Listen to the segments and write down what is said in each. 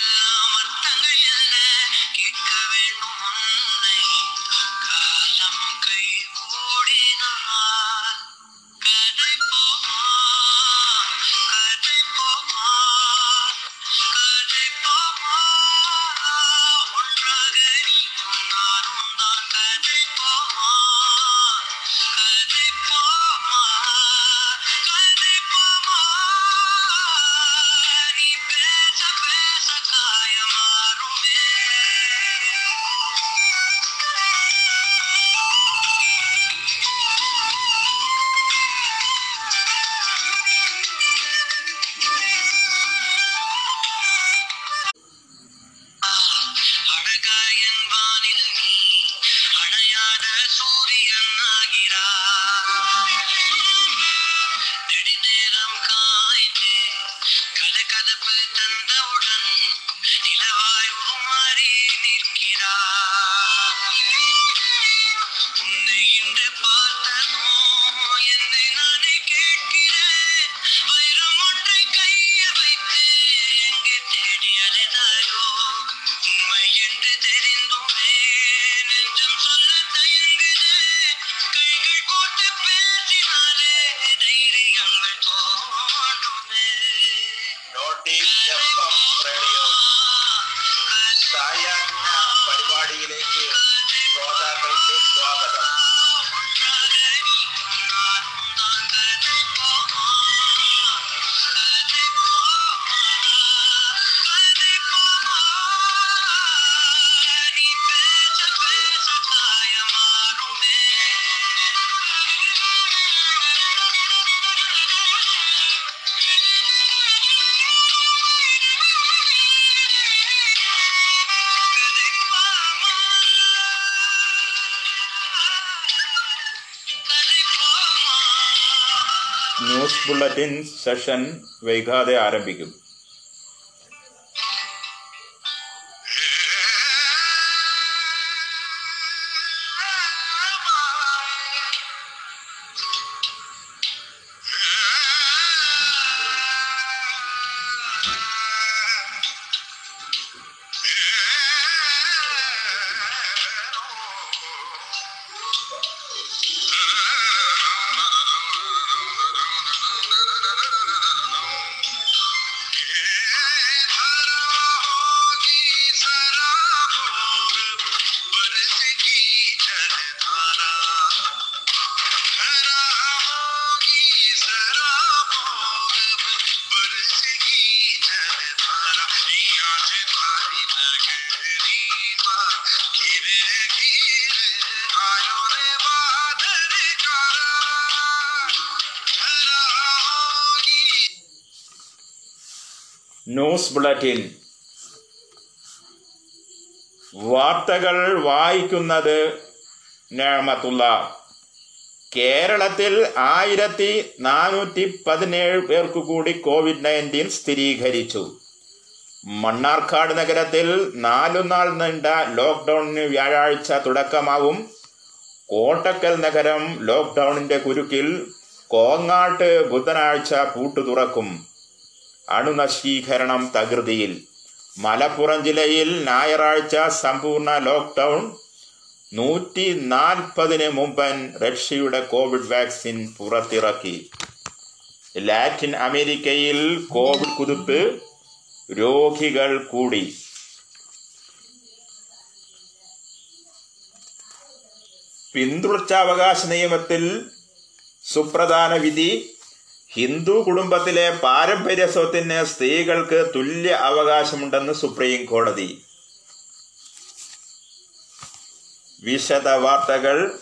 Yeah. Clinton. Notice F M radio സായാഹ്ന പരിപാടിയിലേക്ക് news bulletin session വൈകാതെ ആരംഭിക്കും. News bulletin. വാർത്തകൾ വായിക്കുന്നത് നേമത്തുള്ള. കേരളത്തിൽ ആയിരത്തി നാനൂറ്റി പതിനേഴ് പേർക്ക് കൂടി കോവിഡ് നയന്റീൻ സ്ഥിരീകരിച്ചു. മണ്ണാർക്കാട് നഗരത്തിൽ നാലു നാൾ നീണ്ട ലോക്ക്ഡൌണിന് വ്യാഴാഴ്ച തുടക്കമാവും. കോട്ടക്കൽ നഗരം ലോക്ക്ഡൌണിന്റെ കുരുക്കിൽ കോങ്ങാട്ട് ബുധനാഴ്ച പൂട്ടു തുറക്കും അണുനശീകരണം തകൃതിയിൽ. മലപ്പുറം ജില്ലയിൽ ഞായറാഴ്ച സമ്പൂർണ ലോക്ക്ഡൗൺ. നൂറ്റി നാൽപ്പതിന് മുമ്പൻ റഷ്യയുടെ കോവിഡ് വാക്സിൻ പുറത്തിറക്കി. ലാറ്റിൻ അമേരിക്കയിൽ കോവിഡ് കുതിപ്പ് രോഗികൾ കൂടി. പിന്തുടർച്ചാവകാശ നിയമത്തിൽ സുപ്രധാന വിധി ഹിന്ദു കുടുംബത്തിലെ പാരമ്പര്യ സ്വത്തിന് സ്ത്രീകൾക്ക് തുല്യ അവകാശമുണ്ടെന്ന് സുപ്രീം കോടതി. വിശദ വാർത്തകൾ.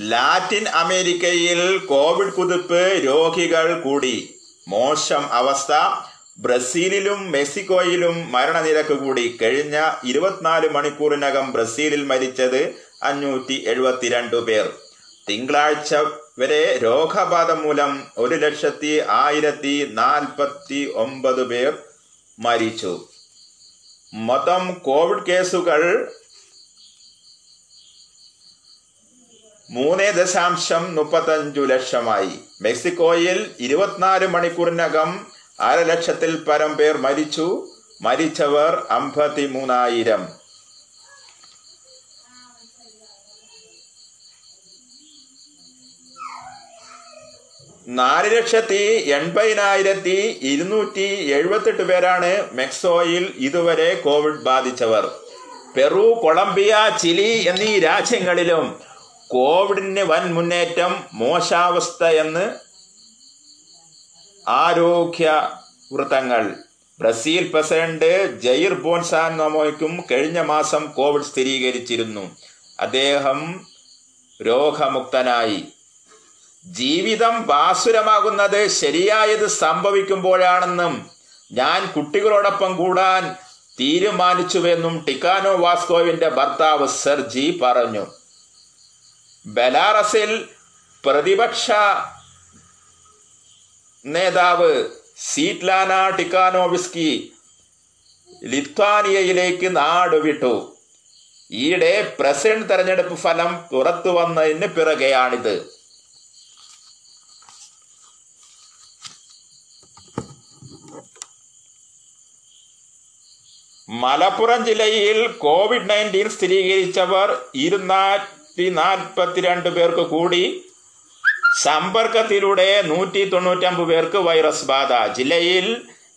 ലാറ്റിൻ അമേരിക്കയിൽ കോവിഡ് കുതിപ്പ് രോഗികൾ കൂടി. മോശം അവസ്ഥ. ബ്രസീലിലും മെക്സിക്കോയിലും മരണനിരക്ക് കൂടി. കഴിഞ്ഞ ഇരുപത്തിനാല് മണിക്കൂറിനകം ബ്രസീലിൽ മരിച്ചത് അഞ്ഞൂറ്റി എഴുപത്തിരണ്ട് പേർ. തിങ്കളാഴ്ച വരെ രോഗബാധ മൂലം ഒരു ലക്ഷത്തി ആയിരത്തി നാൽപ്പത്തി ഒമ്പത് പേർ മരിച്ചു. മൊത്തം കോവിഡ് കേസുകൾ മൂന്ന് ദശാംശം മുപ്പത്തഞ്ചു ലക്ഷമായി. മെക്സിക്കോയിൽ ഇരുപത്തിനാല് മണിക്കൂറിനകം അര ലക്ഷത്തിൽ പരം പേർ മരിച്ചു. മരിച്ചവർ അമ്പത്തി മൂന്നായിരം നാല് ലക്ഷത്തി എൺപതിനായിരത്തി ഇരുന്നൂറ്റി എഴുപത്തെട്ട് പേരാണ് മെക്സോയിൽ ഇതുവരെ കോവിഡ് ബാധിച്ചവർ. പെറു കൊളംബിയ ചിലി എന്നീ രാജ്യങ്ങളിലും കോവിഡിന് വൻ മുന്നേറ്റം മോശാവസ്ഥ എന്ന് ആരോഗ്യ വൃത്തങ്ങൾ. ബ്രസീൽ പ്രസിഡന്റ് ജയിർ ബോൺസാനോമോയ്ക്കും കഴിഞ്ഞ മാസം കോവിഡ് സ്ഥിരീകരിച്ചിരുന്നു. അദ്ദേഹം രോഗമുക്തനായി. ജീവിതം ബാസുരമാകുന്നത് ശരിയായത് സംഭവിക്കുമ്പോഴാണെന്നും ഞാൻ കുട്ടികളോടൊപ്പം കൂടാൻ തീരുമാനിച്ചുവെന്നും ടിക്കാനോ വാസ്കോവിന്റെ ഭർത്താവ് സെർജി പറഞ്ഞു. ബലാറസിൽ പ്രതിപക്ഷ നേതാവ് സീറ്റ്ലാന ടിക്കാനോവിസ്കി ലിത്വാനിയയിലേക്ക് നാടുവിട്ടു. ഈയിടെ പ്രസിഡന്റ് തെരഞ്ഞെടുപ്പ് ഫലം പുറത്തു വന്നതിന് പിറകെയാണിത്. മലപ്പുറം ജില്ലയിൽ കോവിഡ് നയന്റീൻ സ്ഥിരീകരിച്ചവർ ഇരുന്നൂറ്റി നാൽപ്പത്തിരണ്ട് പേർക്ക് കൂടി സമ്പർക്കത്തിലൂടെ നൂറ്റി തൊണ്ണൂറ്റമ്പത് പേർക്ക് വൈറസ് ബാധ. ജില്ലയിൽ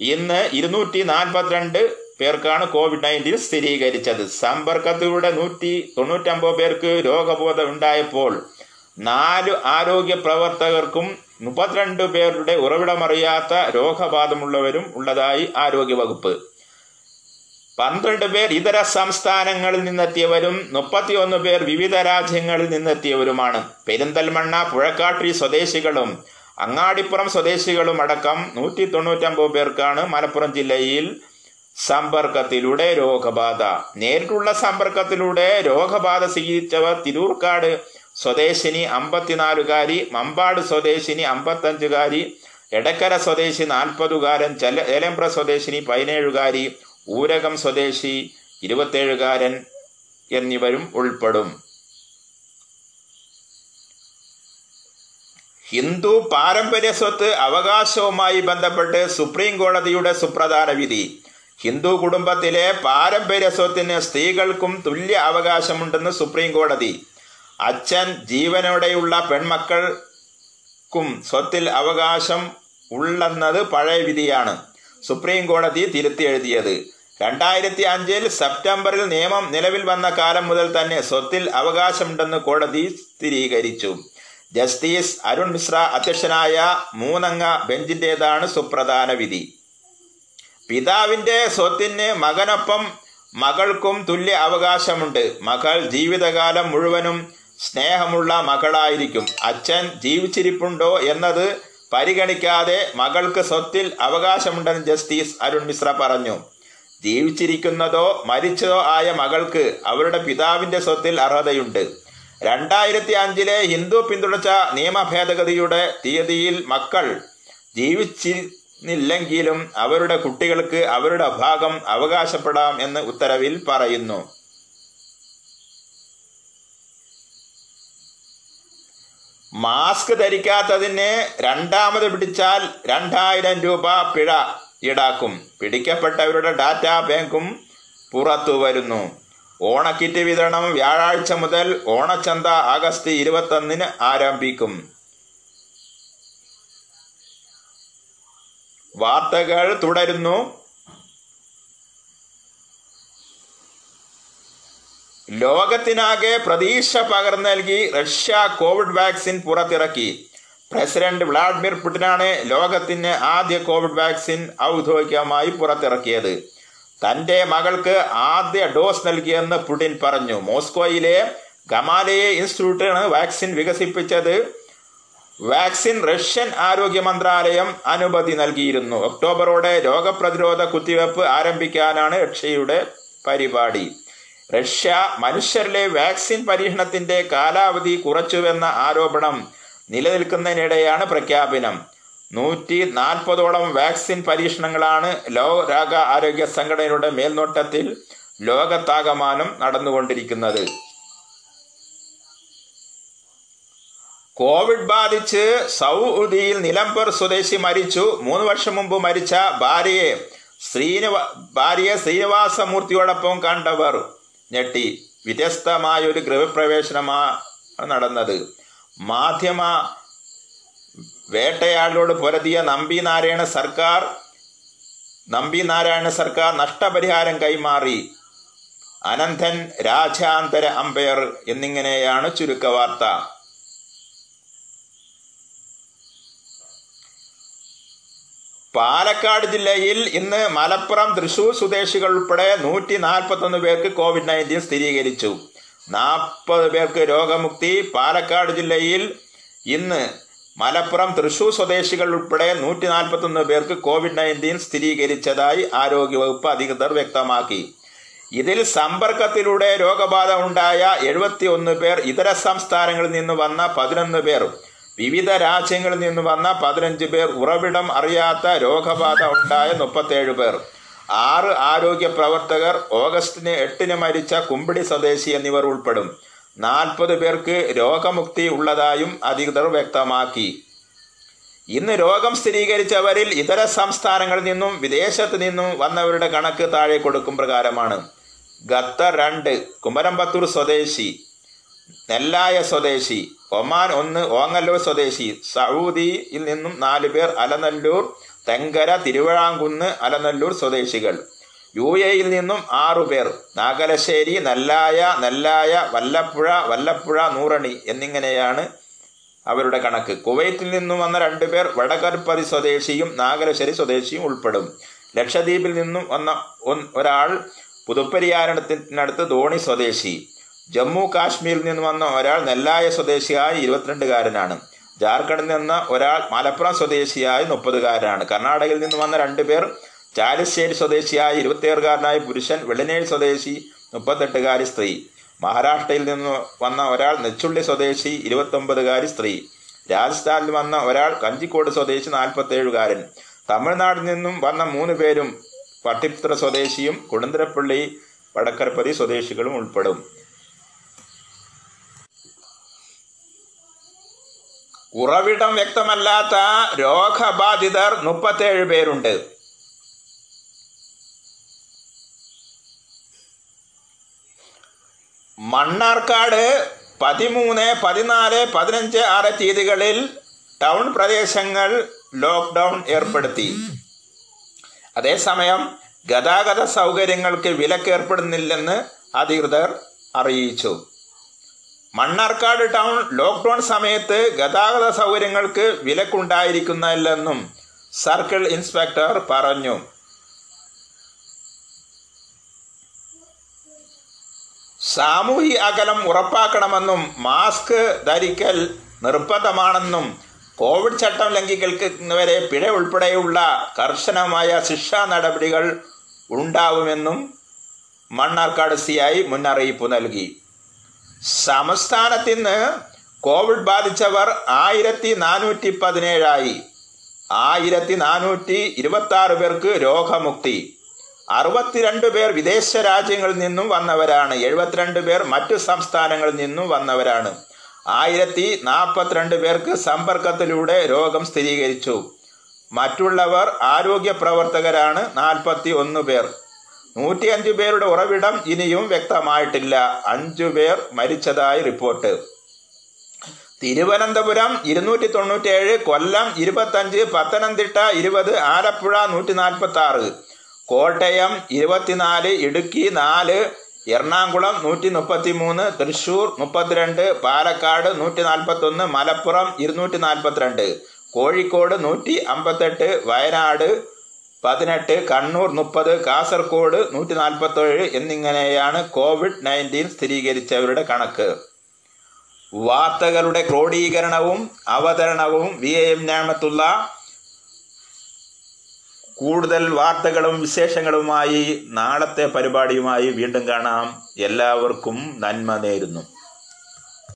ഇന്ന് ഇരുന്നൂറ്റി നാൽപ്പത്തിരണ്ട് പേർക്കാണ് കോവിഡ് നയന്റീൻ സ്ഥിരീകരിച്ചത്. സമ്പർക്കത്തിലൂടെ നൂറ്റി തൊണ്ണൂറ്റമ്പത് പേർക്ക് രോഗബോധം ഉണ്ടായപ്പോൾ നാല് ആരോഗ്യ പ്രവർത്തകർക്കും മുപ്പത്തിരണ്ട് പേരുടെ ഉറവിടമറിയാത്ത രോഗബാധമുള്ളവരും ഉള്ളതായി ആരോഗ്യവകുപ്പ് പന്ത്രണ്ട് പേർ ഇതര സംസ്ഥാനങ്ങളിൽ നിന്നെത്തിയവരും മുപ്പത്തിയൊന്ന് പേർ വിവിധ രാജ്യങ്ങളിൽ നിന്നെത്തിയവരുമാണ്. പെരിന്തൽമണ്ണ പുഴക്കാട്ടി സ്വദേശികളും അങ്ങാടിപ്പുറം സ്വദേശികളും അടക്കം നൂറ്റി തൊണ്ണൂറ്റമ്പത് പേർക്കാണ് മലപ്പുറം ജില്ലയിൽ സമ്പർക്കത്തിലൂടെ രോഗബാധ. നേരിട്ടുള്ള സമ്പർക്കത്തിലൂടെ രോഗബാധ സ്വീകരിച്ചവർ തിരൂർക്കാട് സ്വദേശിനി അമ്പത്തിനാലുകാരി മമ്പാട് സ്വദേശിനി അമ്പത്തഞ്ചുകാരി എടക്കര സ്വദേശി നാൽപ്പതുകാരൻ ചെല ഏലമ്പ്ര സ്വദേശിനി പതിനേഴുകാരി ഊരകം സ്വദേശി ഇരുപത്തേഴുകാരൻ എന്നിവരും ഉൾപ്പെടും. ഹിന്ദു പാരമ്പര്യ സ്വത്ത് അവകാശവുമായി ബന്ധപ്പെട്ട് സുപ്രീം കോടതിയുടെ സുപ്രധാന വിധി. ഹിന്ദു കുടുംബത്തിലെ പാരമ്പര്യ സ്വത്തിന് സ്ത്രീകൾക്കും തുല്യ അവകാശമുണ്ടെന്ന് സുപ്രീം കോടതി. അച്ഛൻ ജീവനോടെയുള്ള പെൺമക്കൾക്കും സ്വത്തിൽ അവകാശം ഉള്ളെന്നത് പഴയ വിധിയാണ്. സുപ്രീം കോടതി തിരുത്തി എഴുതിയത്. രണ്ടായിരത്തി അഞ്ചിൽ സെപ്റ്റംബറിൽ നിയമം നിലവിൽ വന്ന കാലം മുതൽ തന്നെ സ്വത്തിൽ അവകാശമുണ്ടെന്ന് കോടതി സ്ഥിരീകരിച്ചു. ജസ്റ്റിസ് അരുൺ മിശ്ര അധ്യക്ഷനായ മൂന്നംഗ ബെഞ്ചിന്റേതാണ് സുപ്രധാന വിധി. പിതാവിന്റെ സ്വത്തിന് മകനൊപ്പം മകൾക്കും തുല്യ അവകാശമുണ്ട്. മകൾ ജീവിതകാലം മുഴുവനും സ്നേഹമുള്ള മകളായിരിക്കും. അച്ഛൻ ജീവിച്ചിരിപ്പുണ്ടോ എന്നത് പരിഗണിക്കാതെ മകൾക്ക് സ്വത്തിൽ അവകാശമുണ്ടെന്ന് ജസ്റ്റിസ് അരുൺ മിശ്ര പറഞ്ഞു. ജീവിച്ചിരിക്കുന്നതോ മരിച്ചതോ ആയ മകൾക്ക് അവരുടെ പിതാവിന്റെ സ്വത്തിൽ അർഹതയുണ്ട്. രണ്ടായിരത്തി അഞ്ചിലെ ഹിന്ദു പിന്തുണച്ച നിയമ ഭേദഗതിയുടെ തീയതിയിൽ മക്കൾ ജീവിച്ചിരുന്നില്ലെങ്കിലും അവരുടെ കുട്ടികൾക്ക് അവരുടെ ഭാഗം അവകാശപ്പെടാം എന്ന് ഉത്തരവിൽ പറയുന്നു. മാസ്ക് ധരിക്കാത്തതിന് രണ്ടാമത് പിടിച്ചാൽ രണ്ടായിരം രൂപ പിഴ ഈടാക്കും. പിടിക്കപ്പെട്ടവരുടെ ഡാറ്റ ബാങ്കും പുറത്തു വരുന്നു. ഓണക്കിറ്റ് വിതരണം വ്യാഴാഴ്ച മുതൽ ഓണച്ചന്ത ആഗസ്റ്റ് ഇരുപത്തൊന്നിന് ആരംഭിക്കും. വാർത്തകൾ തുടരുന്നു. ലോകത്തിനാകെ പ്രതീക്ഷ പകർന്നു നൽകി റഷ്യ കോവിഡ് വാക്സിൻ പുറത്തിറക്കി. പ്രസിഡന്റ് വ്ളാഡിമിർ പുടിനാണ് ലോകത്തിന് ആദ്യ കോവിഡ് വാക്സിൻ ഔദ്യോഗികമായി പുറത്തിറക്കിയത്. തന്റെ മകൾക്ക് ആദ്യ ഡോസ് നൽകിയെന്ന് പുടിൻ പറഞ്ഞു. മോസ്കോയിലെ ഗമാലയെ ഇൻസ്റ്റിറ്റ്യൂട്ടാണ് വാക്സിൻ വികസിപ്പിച്ചത്. വാക്സിൻ റഷ്യൻ ആരോഗ്യ മന്ത്രാലയം അനുമതി നൽകിയിരുന്നു. ഒക്ടോബറോടെ രോഗപ്രതിരോധ കുത്തിവയ്പ് ആരംഭിക്കാനാണ് റഷ്യയുടെ പരിപാടി. റഷ്യ മനുഷ്യരിലെ വാക്സിൻ പരീക്ഷണത്തിന്റെ കാലാവധി കുറച്ചുവെന്ന ആരോപണം നിലനിൽക്കുന്നതിനിടെയാണ് പ്രഖ്യാപനം. നൂറ്റി നാൽപ്പതോളം വാക്സിൻ പരീക്ഷണങ്ങളാണ് ലോക ആരോഗ്യ സംഘടനയുടെ മേൽനോട്ടത്തിൽ ലോകത്താകമാനം നടന്നുകൊണ്ടിരിക്കുന്നത്. കോവിഡ് ബാധിച്ച് സൗദിയിൽ നിലമ്പൂർ സ്വദേശി മരിച്ചു. മൂന്ന് വർഷം മുമ്പ് മരിച്ച ഭാര്യയെ ശ്രീനിവാ ഭാര്യയെ ശ്രീനിവാസമൂർത്തിയോടൊപ്പം കണ്ടവർ ഞെട്ടി. വ്യത്യസ്തമായ ഒരു ഗൃഹപ്രവേശനമാണ് നടന്നത്. മാധ്യമ വേട്ടയാളിനോട് പൊരുതിയ നമ്പി നാരായണ സർക്കാർ നമ്പി നാരായണ സർക്കാർ നഷ്ടപരിഹാരം കൈമാറി. അനന്തൻ രാജ്യാന്തര അമ്പയർ എന്നിങ്ങനെയാണ് ചുരുക്കവാർത്ത. പാലക്കാട് ജില്ലയിൽ ഇന്ന് മലപ്പുറം തൃശൂർ സ്വദേശികൾ ഉൾപ്പെടെ നൂറ്റി നാൽപ്പത്തൊന്ന് പേർക്ക് കോവിഡ് നയന്റീൻ സ്ഥിരീകരിച്ചു. നാൽപ്പത് പേർക്ക് രോഗമുക്തി. പാലക്കാട് ജില്ലയിൽ ഇന്ന് മലപ്പുറം തൃശൂർ സ്വദേശികൾ ഉൾപ്പെടെ നൂറ്റി നാൽപ്പത്തൊന്ന് പേർക്ക് കോവിഡ് നയന്റീൻ സ്ഥിരീകരിച്ചതായി ആരോഗ്യവകുപ്പ് അധികൃതർ വ്യക്തമാക്കി. ഇതിൽ സമ്പർക്കത്തിലൂടെ രോഗബാധ ഉണ്ടായ എഴുപത്തി ഒന്ന് പേർ ഇതര സംസ്ഥാനങ്ങളിൽ നിന്ന് വന്ന പതിനൊന്ന് പേർ വിവിധ രാജ്യങ്ങളിൽ നിന്ന് വന്ന പതിനഞ്ച് പേർ ഉറവിടം അറിയാത്ത രോഗബാധ ഉണ്ടായ മുപ്പത്തേഴ് പേർ. ആറ് ആരോഗ്യ പ്രവർത്തകർ ഓഗസ്റ്റിന് എട്ടിന് മരിച്ച കുമ്പിടി സ്വദേശി എന്നിവർ ഉൾപ്പെടും. നാൽപ്പത് പേർക്ക് രോഗമുക്തി ഉള്ളതായും അധികൃതർ വ്യക്തമാക്കി. ഇന്ന് രോഗം സ്ഥിരീകരിച്ചവരിൽ ഇതര സംസ്ഥാനങ്ങളിൽ നിന്നും വിദേശത്ത് നിന്നും വന്നവരുടെ കണക്ക് താഴെ കൊടുക്കും പ്രകാരമാണ്. ഖത്തർ രണ്ട് കുമരമ്പത്തൂർ സ്വദേശി. നെല്ലായ സ്വദേശി ഒമാൻ ഒന്ന് ഓങ്ങല്ലൂർ സ്വദേശി സൗദിയിൽ നിന്നും നാല് പേർ അലനല്ലൂർ തെങ്കര തിരുവിഴാങ്കുന്ന് അലനല്ലൂർ സ്വദേശികൾ. യു എയിൽ നിന്നും ആറു പേർ നാഗലശ്ശേരി നെല്ലായ നെല്ലായ വല്ലപ്പുഴ വല്ലപ്പുഴ നൂറണി എന്നിങ്ങനെയാണ് അവരുടെ കണക്ക്. കുവൈത്തിൽ നിന്നും വന്ന രണ്ടുപേർ വടകർപ്പതി സ്വദേശിയും നാഗലശ്ശേരി സ്വദേശിയും ഉൾപ്പെടും. ലക്ഷദ്വീപിൽ നിന്നും വന്ന ഒരാൾ പുതുപ്പരിയാരണത്തിനടുത്ത് ധോണി സ്വദേശി. ജമ്മു കാശ്മീരിൽ നിന്ന് വന്ന ഒരാൾ നെല്ലായ സ്വദേശിയായ ഇരുപത്തിരണ്ടുകാരനാണ്. ജാർഖണ്ഡിൽ നിന്ന് ഒരാൾ മലപ്പുറം സ്വദേശിയായ മുപ്പതുകാരനാണ്. കർണാടകയിൽ നിന്ന് വന്ന രണ്ടുപേർ ചാലിശ്ശേരി സ്വദേശിയായ ഇരുപത്തിയേറുകാരനായ പുരുഷൻ വെള്ളിനേഴ് സ്വദേശി മുപ്പത്തെട്ടുകാരി സ്ത്രീ. മഹാരാഷ്ട്രയിൽ നിന്ന് വന്ന ഒരാൾ നെച്ചുള്ളി സ്വദേശി ഇരുപത്തൊമ്പതുകാരി സ്ത്രീ. രാജസ്ഥാനിൽ വന്ന ഒരാൾ കഞ്ചിക്കോട് സ്വദേശി നാൽപ്പത്തേഴുകാരൻ. തമിഴ്നാട്ടിൽ നിന്നും വന്ന മൂന്ന് പേരും പട്ടിപ്പുത്ര സ്വദേശിയും കുടുന്തരപ്പള്ളി വടക്കരപ്പതി സ്വദേശികളും ഉൾപ്പെടും. ഉറവിടം വ്യക്തമല്ലാത്ത രോഗബാധിതർ മുപ്പത്തേഴ് പേരുണ്ട്. മണ്ണാർക്കാട് പതിമൂന്ന് പതിനാല് പതിനഞ്ച് ആറ് തീയതികളിൽ ടൗൺ പ്രദേശങ്ങൾ ലോക്ക്ഡൗൺ ഏർപ്പെടുത്തി. അതേസമയം ഗതാഗത സൗകര്യങ്ങൾക്ക് വിലക്കേർപ്പെടുന്നില്ലെന്ന് അധികൃതർ അറിയിച്ചു. മണ്ണാർക്കാട് ടൗൺ ലോക്ക്ഡൌൺ സമയത്ത് ഗതാഗത സൗകര്യങ്ങൾക്ക് വിലക്കുണ്ടായിരിക്കുന്നില്ലെന്നും സർക്കിൾ ഇൻസ്പെക്ടർ പറഞ്ഞു. സാമൂഹിക അകലം ഉറപ്പാക്കണമെന്നും മാസ്ക് ധരിക്കൽ നിർബന്ധമാണെന്നും കോവിഡ് ചട്ടം ലംഘിക്കുന്നവരെ പിഴ ഉൾപ്പെടെയുള്ള കർശനമായ ശിക്ഷാ നടപടികൾ ഉണ്ടാവുമെന്നും മണ്ണാർക്കാട് സി മുന്നറിയിപ്പ് നൽകി. സംസ്ഥാനത്ത് ഇന്ന് കോവിഡ് ബാധിച്ചവർ ആയിരത്തി നാനൂറ്റി പതിനേഴായി ആയിരത്തി നാനൂറ്റി ഇരുപത്തി ആറ് പേർക്ക് രോഗമുക്തി. അറുപത്തിരണ്ട് പേർ വിദേശ രാജ്യങ്ങളിൽ നിന്നും വന്നവരാണ്. എഴുപത്തിരണ്ട് പേർ മറ്റു സംസ്ഥാനങ്ങളിൽ നിന്നും വന്നവരാണ്. ആയിരത്തി നാൽപ്പത്തിരണ്ട് പേർക്ക് സമ്പർക്കത്തിലൂടെ രോഗം സ്ഥിരീകരിച്ചു. മറ്റുള്ളവർ ആരോഗ്യ പ്രവർത്തകരാണ് നാൽപ്പത്തി ഒന്ന് പേർ. നൂറ്റിയഞ്ച് പേരുടെ ഉറവിടം ഇനിയും വ്യക്തമായിട്ടില്ല. അഞ്ചു പേർ മരിച്ചതായി റിപ്പോർട്ട്. തിരുവനന്തപുരം ഇരുന്നൂറ്റി തൊണ്ണൂറ്റേഴ് കൊല്ലം ഇരുപത്തഞ്ച് പത്തനംതിട്ട ഇരുപത് ആലപ്പുഴ നൂറ്റി നാൽപ്പത്തി ആറ് കോട്ടയം ഇരുപത്തിനാല് ഇടുക്കി നാല് എറണാകുളം നൂറ്റി മുപ്പത്തി മൂന്ന് തൃശൂർ മുപ്പത്തിരണ്ട് പാലക്കാട് നൂറ്റി നാൽപ്പത്തൊന്ന് മലപ്പുറം ഇരുന്നൂറ്റി നാൽപ്പത്തിരണ്ട് കോഴിക്കോട് നൂറ്റി അമ്പത്തെട്ട് വയനാട് പതിനെട്ട് കണ്ണൂർ മുപ്പത് കാസർഗോഡ് നൂറ്റി നാൽപ്പത്തേഴ് എന്നിങ്ങനെയാണ് കോവിഡ് നയന്റീൻ സ്ഥിരീകരിച്ചവരുടെ കണക്ക്. വാർത്തകളുടെ ക്രോഡീകരണവും അവതരണവും വി എ എം ഞാമത്തുള്ള കൂടുതൽ വാർത്തകളും വിശേഷങ്ങളുമായി നാളത്തെ പരിപാടിയുമായി വീണ്ടും കാണാം. എല്ലാവർക്കും നന്മ നേരുന്നു.